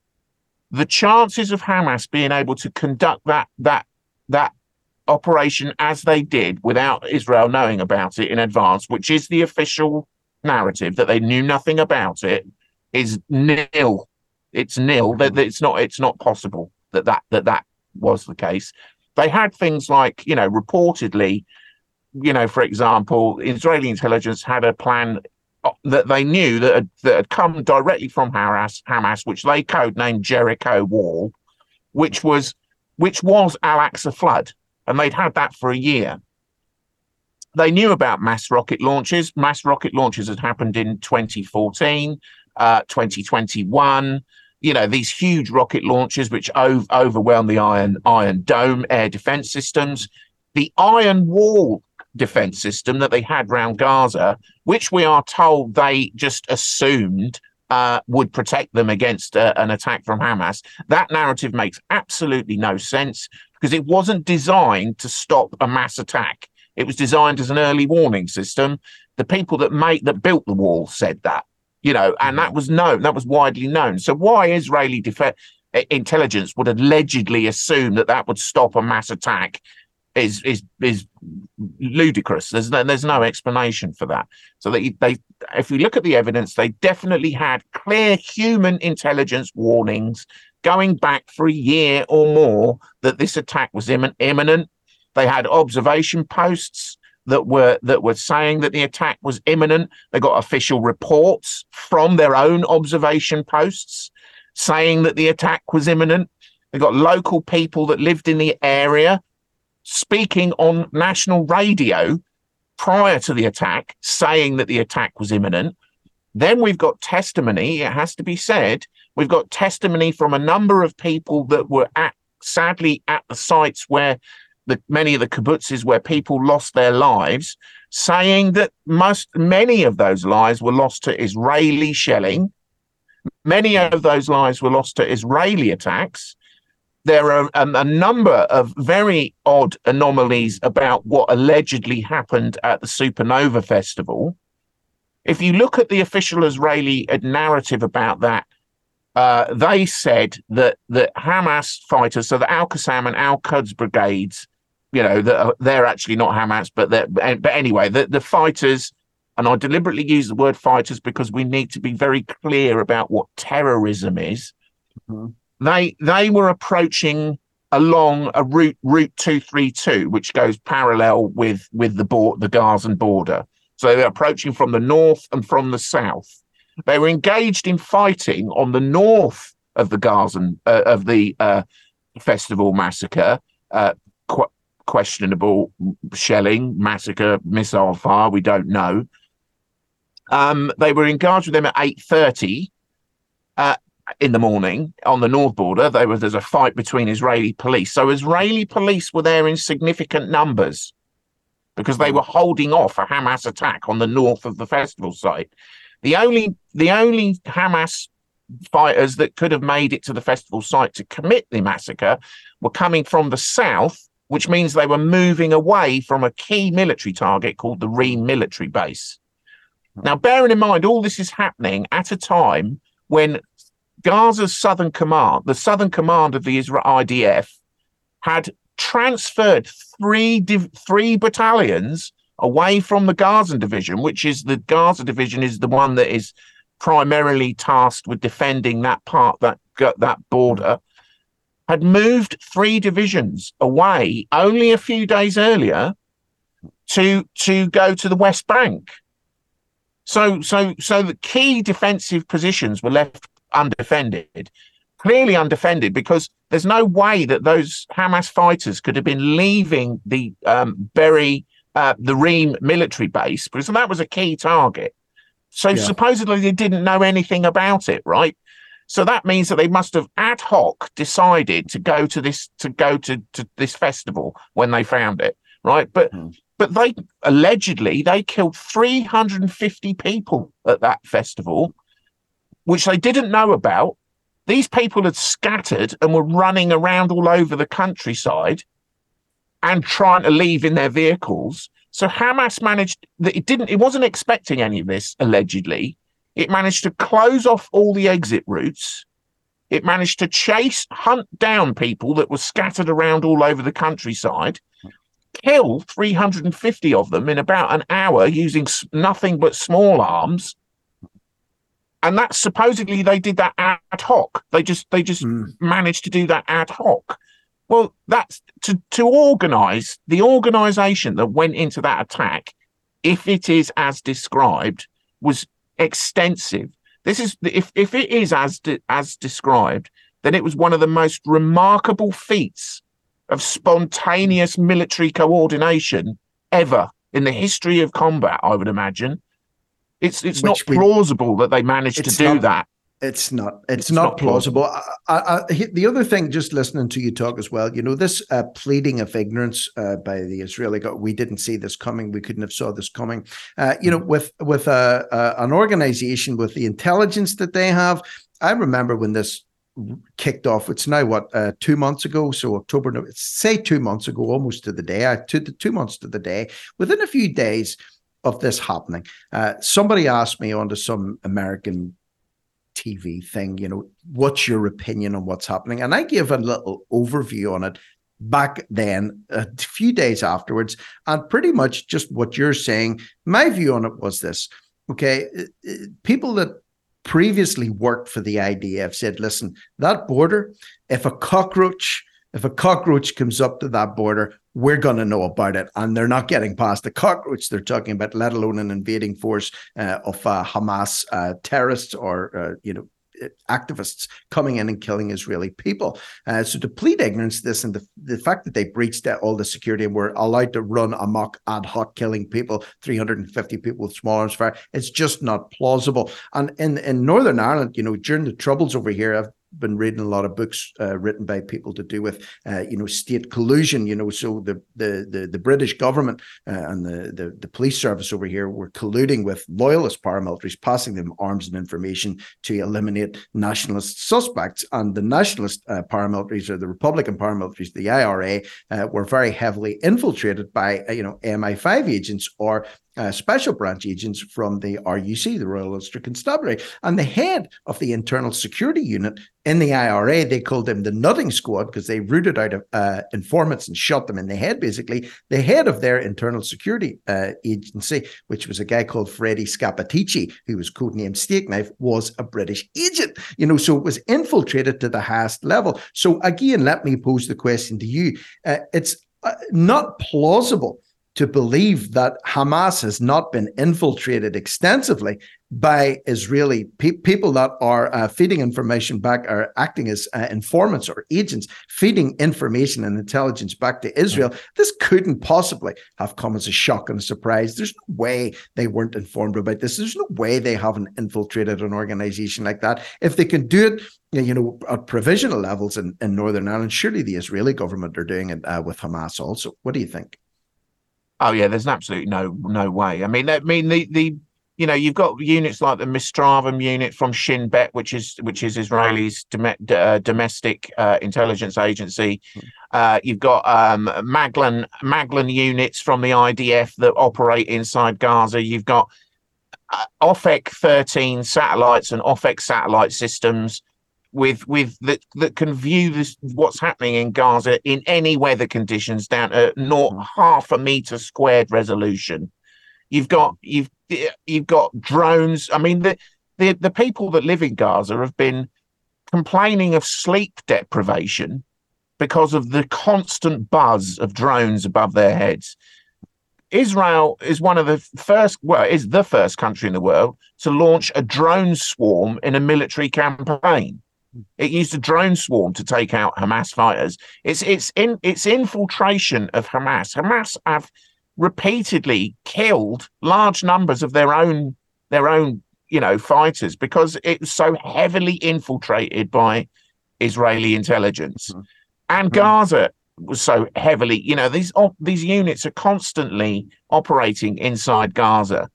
the chances of Hamas being able to conduct that that that operation as they did without Israel knowing about it in advance, which is the official narrative that they knew nothing about it, is nil. It's nil. That it's not. It's not possible that that that that was the case. They had things like, you know, reportedly, you know, for example, Israeli intelligence had a plan that they knew that had, that had come directly from Hamas, Hamas, which they codenamed Jericho Wall, which was which was Al Aqsa flood, and they'd had that for a year. They knew about mass rocket launches. Mass rocket launches had happened in 2014, uh, 2021. You know these huge rocket launches which ov- overwhelmed the Iron Iron Dome air defense systems. The Iron Wall defense system that they had around Gaza, which we are told they just assumed uh, would protect them against uh, an attack from Hamas. That narrative makes absolutely no sense because it wasn't designed to stop a mass attack. It was designed as an early warning system. The people that made that built the wall said that, you know, and that was known. That was widely known. So why Israeli defense intelligence would allegedly assume that that would stop a mass attack is is is ludicrous. There's no, there's no explanation for that. So they they if we look at the evidence, they definitely had clear human intelligence warnings going back for a year or more that this attack was imminent. They had observation posts that were that were saying that the attack was imminent. They got official reports from their own observation posts saying that the attack was imminent. They got local people that lived in the area speaking on national radio prior to the attack, saying that the attack was imminent. Then we've got testimony, it has to be said. We've got testimony from a number of people that were at, sadly, at the sites where the many of the kibbutzes where people lost their lives, saying that most many of those lives were lost to Israeli shelling. Many of those lives were lost to Israeli attacks there are um, a number of very odd anomalies about what allegedly happened at the Supernova Festival. If you look at the official Israeli narrative about that, uh, they said that that Hamas fighters, so the Al Qassam and Al Quds brigades, you know, that they're actually not Hamas, but but anyway, the, the fighters, and I deliberately use the word fighters because we need to be very clear about what terrorism is. Mm-hmm they they were approaching along a route route 232 which goes parallel with with the board the Gazan border so they're approaching from the north and from the south they were engaged in fighting on the north of the Gazan uh, of the uh, festival massacre uh, Qu- questionable shelling, massacre, missile fire. We don't know. Um, they were engaged with them at eight thirty uh, in the morning on the north border. There was there's a fight between Israeli police. So Israeli police were there in significant numbers because they hmm. were holding off a Hamas attack on the north of the festival site. The only the only Hamas fighters that could have made it to the festival site to commit the massacre were coming from the south, which means they were moving away from a key military target called the Reem military base. Hmm. Now, bearing in mind, all this is happening at a time when Gaza's southern command, the southern command of the Israel IDF, had transferred three div- three battalions away from the Gaza division, which is the Gaza division is the one that is primarily tasked with defending that part that that border had moved three divisions away only a few days earlier to to go to the West Bank. So so so the key defensive positions were left undefended, clearly undefended because there's no way that those Hamas fighters could have been leaving the um, Be'eri uh, the Reem military base because that was a key target. So yeah. supposedly they didn't know anything about it, right? So that means that they must have ad hoc decided to go to this to go to, to this festival when they found it, right? But mm. but they allegedly they killed 350 people at that festival, which they didn't know about. These people had scattered and were running around all over the countryside and trying to leave in their vehicles. So Hamas managed that it didn't, it wasn't expecting any of this, allegedly. It managed to close off all the exit routes. It managed to chase, hunt down people that were scattered around all over the countryside, kill 350 of them in about an hour using nothing but small arms. And that supposedly they did that ad hoc. They just they just mm. managed to do that ad hoc. Well, that's to, to organize the organization that went into that attack, if it is as described, was extensive. This is if if it is as de, as described, then it was one of the most remarkable feats of spontaneous military coordination ever in the history of combat. I would imagine. It's it's not plausible we, that they managed to do not, that. It's not. It's, it's not, not, plausible. I, I, the other thing, just listening to you talk as well, you know, this uh, pleading of ignorance uh, by the Israeli government. We didn't see this coming. We couldn't have saw this coming. Uh, you know, mm-hmm. with with a, a, an organization with the intelligence that they have. I remember when this kicked off. It's now what uh, two months ago, so October. Say two months ago, almost to the day. I two two months to the day. Within a few days of this happening, uh, somebody asked me onto some American TV thing, you know, what's your opinion on what's happening? And I gave a little overview on it back then, a few days afterwards, and pretty much just what you're saying. My view on it was this okay, people that previously worked for the IDF said, listen, that border, if a cockroach, if a cockroach comes up to that border, we're going to know about it. And they're not getting past the cockroach they're talking about, let alone an invading force uh, of uh, Hamas uh, terrorists or, uh, you know, activists coming in and killing Israeli people. Uh, so to plead ignorance, to this and the, the fact that they breached all the security and were allowed to run amok ad hoc killing people, 350 people with small arms fire, it's just not plausible. And in, in Northern Ireland, you know, during the troubles over here, I've been reading a lot of books uh, written by people to do with uh, you know state collusion you know so the the the, the british government uh, and the, the, the police service over here were colluding with loyalist paramilitaries passing them arms and information to eliminate nationalist suspects and the nationalist uh, paramilitaries or the republican paramilitaries the ira uh, were very heavily infiltrated by uh, you know mi5 agents or uh, special branch agents from the RUC, the Royal Ulster Constabulary. And the head of the internal security unit in the IRA, they called them the nutting squad because they rooted out uh, informants and shot them in the head, basically. The head of their internal security uh, agency, which was a guy called Freddie Scappaticci, who was codenamed Stakeknife, was a British agent. You know, so it was infiltrated to the highest level. So again, let me pose the question to you. Uh, it's uh, not plausible to believe that Hamas has not been infiltrated extensively by Israeli pe- people that are uh, feeding information back, are acting as uh, informants or agents, feeding information and intelligence back to Israel. This couldn't possibly have come as a shock and a surprise. There's no way they weren't informed about this. There's no way they haven't infiltrated an organization like that. If they can do it, you know, at provisional levels in, in Northern Ireland, surely the Israeli government are doing it uh, with Hamas also. What do you think? Oh yeah, there's absolutely no no way. I mean, I mean the the you know you've got units like the Mista'arvim unit from Shin Bet, which is which is Israel's dom- uh, domestic uh, intelligence agency. Hmm. Uh, you've got um, Maglan Maglan units from the IDF that operate inside Gaza. You've got uh, Ofek 13 satellites and Ofek satellite systems with with that that can view this what's happening in Gaza in any weather conditions down to not mm. half a meter squared resolution. You've got you've you've got drones. I mean the the the people that live in Gaza have been complaining of sleep deprivation because of the constant buzz of drones above their heads. Israel is one of the first, well, is the first country in the world to launch a drone swarm in a military campaign. It used a drone swarm to take out Hamas fighters. It's it's in its infiltration of Hamas. Hamas have repeatedly killed large numbers of their own their own you know fighters because it was so heavily infiltrated by Israeli intelligence, mm-hmm. and mm-hmm. Gaza was so heavily. You know these these units are constantly operating inside Gaza.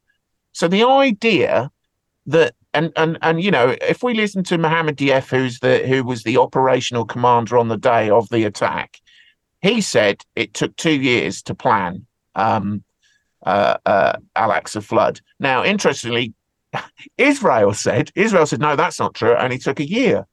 So the idea that and and and you know, if we listen to Mohammed Deif, who's the who was the operational commander on the day of the attack, he said it took two years to plan um, uh, uh, flood. Now, interestingly, Israel said Israel said no, that's not true. It only took a year,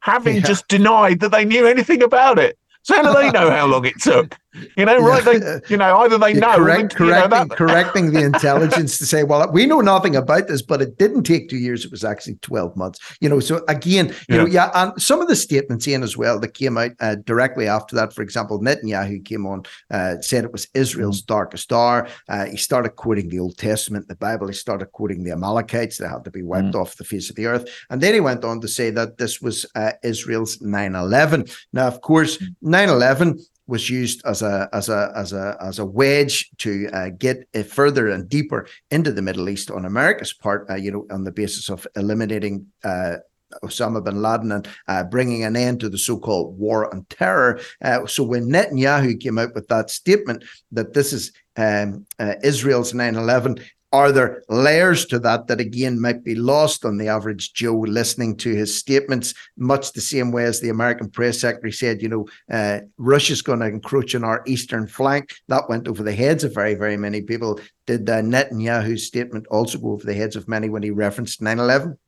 having yeah. just denied that they knew anything about it. So how do they know how long it took? You know, right? They, you know, either they know, correct, correcting, know correcting the intelligence to say, well, we know nothing about this, but it didn't take two years; it was actually twelve months. You know, so again, you yeah. know, yeah, and some of the statements in as well that came out uh, directly after that. For example, Netanyahu came on, uh, said it was Israel's mm-hmm. darkest hour. Uh, he started quoting the Old Testament, the Bible. He started quoting the Amalekites; they had to be wiped mm-hmm. off the face of the earth. And then he went on to say that this was uh, Israel's 9/11. Now, of course, 9/11 was used as a as a as a as a wedge to uh, get further and deeper into the Middle East on America's part. Uh, you know, on the basis of eliminating. Uh, Osama bin Laden and uh, bringing an end to the so-called war on terror. Uh, so when Netanyahu came out with that statement that this is um, uh, Israel's 9/11, are there layers to that that again might be lost on the average Joe listening to his statements, much the same way as the American press secretary said, you know, uh, Russia's going to encroach on our eastern flank. That went over the heads of very, very many people. Did uh, Netanyahu's statement also go over the heads of many when he referenced 9 11?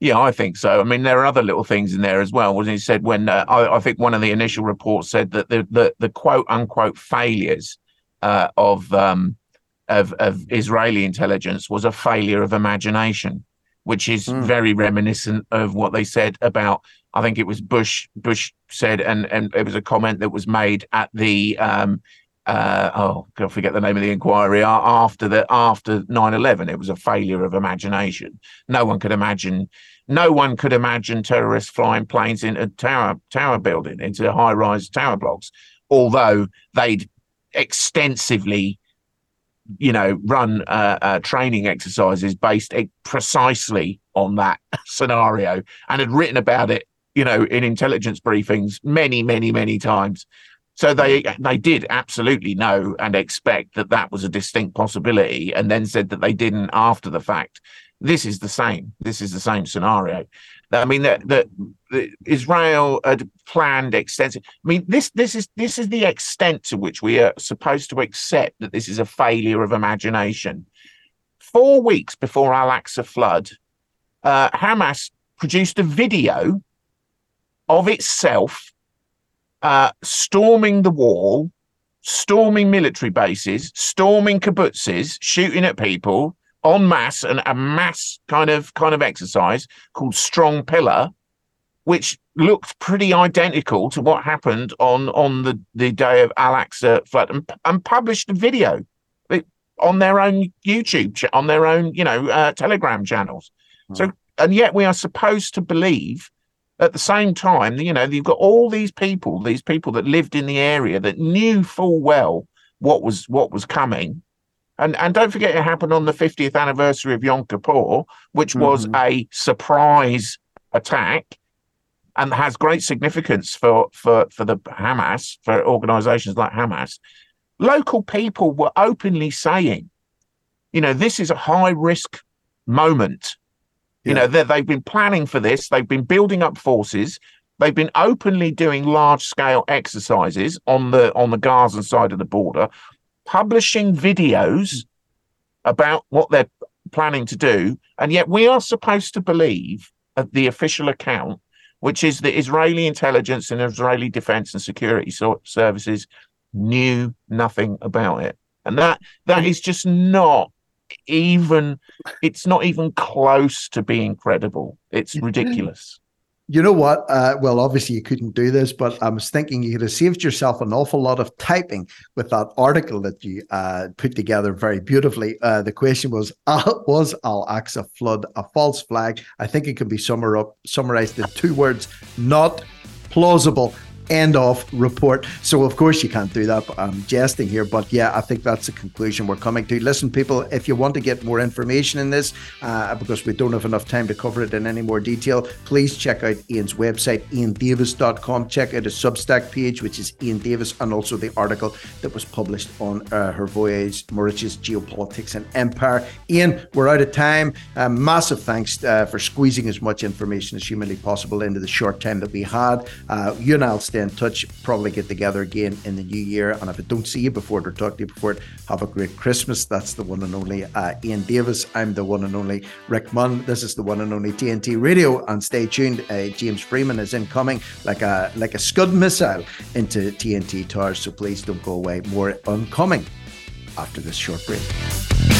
Yeah, I think so. I mean, there are other little things in there as well. When he said when uh, I, I, think one of the initial reports said that the the, the quote unquote failures uh, of um, of, of Israeli intelligence was a failure of imagination, which is mm. very reminiscent of what they said about. I think it was Bush. Bush said, and and it was a comment that was made at the um, uh, oh, I forget the name of the inquiry after the after 9-11 it was a failure of imagination no one could imagine no one could imagine terrorists flying planes into tower tower building into high rise tower blocks although they'd extensively you know, run uh, uh, training exercises based precisely on that scenario and had written about it, you know, in intelligence briefings many, many, many times. So they they did absolutely know and expect that that was a distinct possibility, and then said that they didn't after the fact. This is the same. This is the same scenario. I mean that that Israel had planned extensive. I mean this this is this is the extent to which we are supposed to accept that this is a failure of imagination. Four weeks before Al Aqsa flood, uh, Hamas produced a video of itself uh, storming the wall, storming military bases, storming kibbutzes, shooting at people, en masse and a mass kind of kind of exercise called Strong Pillar, which looked pretty identical to what happened on on the, the day of Al Aqsa flood, and, and published a video. On their own YouTube, ch- on their own, you know, uh, Telegram channels. So, and yet we are supposed to believe at the same time, you know, you've got all these people, these people that lived in the area that knew full well what was what was coming. And and don't forget it happened on the 50th anniversary of Yom Kippur, which was mm-hmm. a surprise attack and has great significance for for for the Hamas, for organizations like Hamas. Local people were openly saying, you know, this is a high risk moment. You know, that they've been planning for this, they've been building up forces, they've been openly doing large scale exercises on the on the Gaza side of the border, publishing videos about what they're planning to do, and yet we are supposed to believe the official account, which is the Israeli intelligence and Israeli defense and security so- services knew nothing about it, and that that is just not even it's not even close to being credible. It's ridiculous. You know what? Uh, well, obviously you couldn't do this, but I was thinking you could have saved yourself an awful lot of typing with that article that you uh, put together very beautifully. Uh, the question was: uh, Was Al Aqsa flood a false flag? I think it can be summarized in two words: not plausible. End of report. So of course you can't do that. I'm jesting here, but yeah, I think that's the conclusion we're coming to. Listen, people, if you want to get more information in this, uh, because we don't have enough time to cover it in any more detail, please check out Iain's website, iaindavis.com. Check out his Substack page, which is Iain Davis, and also the article that was published on uh, her voyage, Moric's Geopolitics and Empire. Iain, we're out of time. Uh, massive thanks uh, for squeezing as much information as humanly possible into the short time that we had. Uh, you and I'll stay in touch, probably get together again in the new year. And if I don't see you before it or talk to you before it, have a great Christmas. That's the one and only uh, Iain Davis. I'm the one and only Rick Munn. This is the one and only TNT Radio. And stay tuned. Uh, James Freeman is incoming like a like a Scud missile into TNT Towers. So please don't go away. More oncoming after this short break.